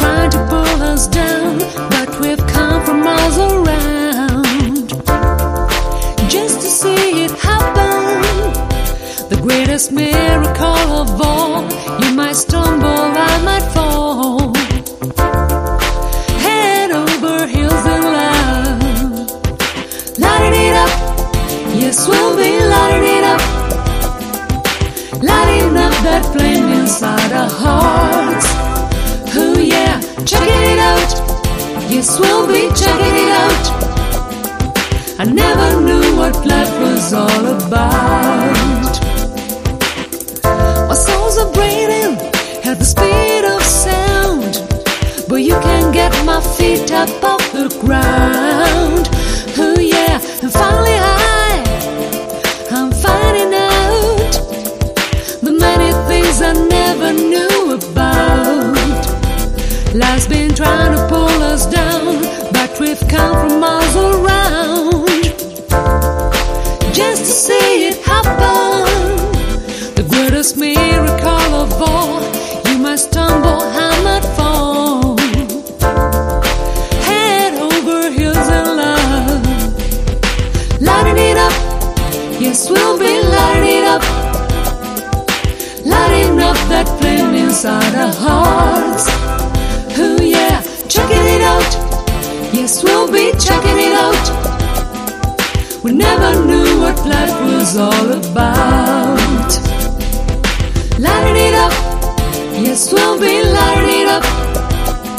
trying to pull us down, but we've come from miles around just to see it happen. The greatest miracle of all. You might stumble, I might fall. Head over heels in love. Lighting it up, yes, we'll be lighting it up. Lighting up that flame checking it out. Yes, we'll be checking it out. I never knew what life was all about. My souls are breathing at the speed of sound, but you can get my feet up off the ground. Life's been trying to pull us down, but we've come from miles around just to see it happen. The greatest miracle of all. You might stumble, I might fall. Head over heels in love. Lighting it up, yes, we'll be lighting it up. Lighting up that flame inside our hearts. Yes, we'll be checking it out. We never knew what life was all about. Lighting it up, yes, we'll be lighting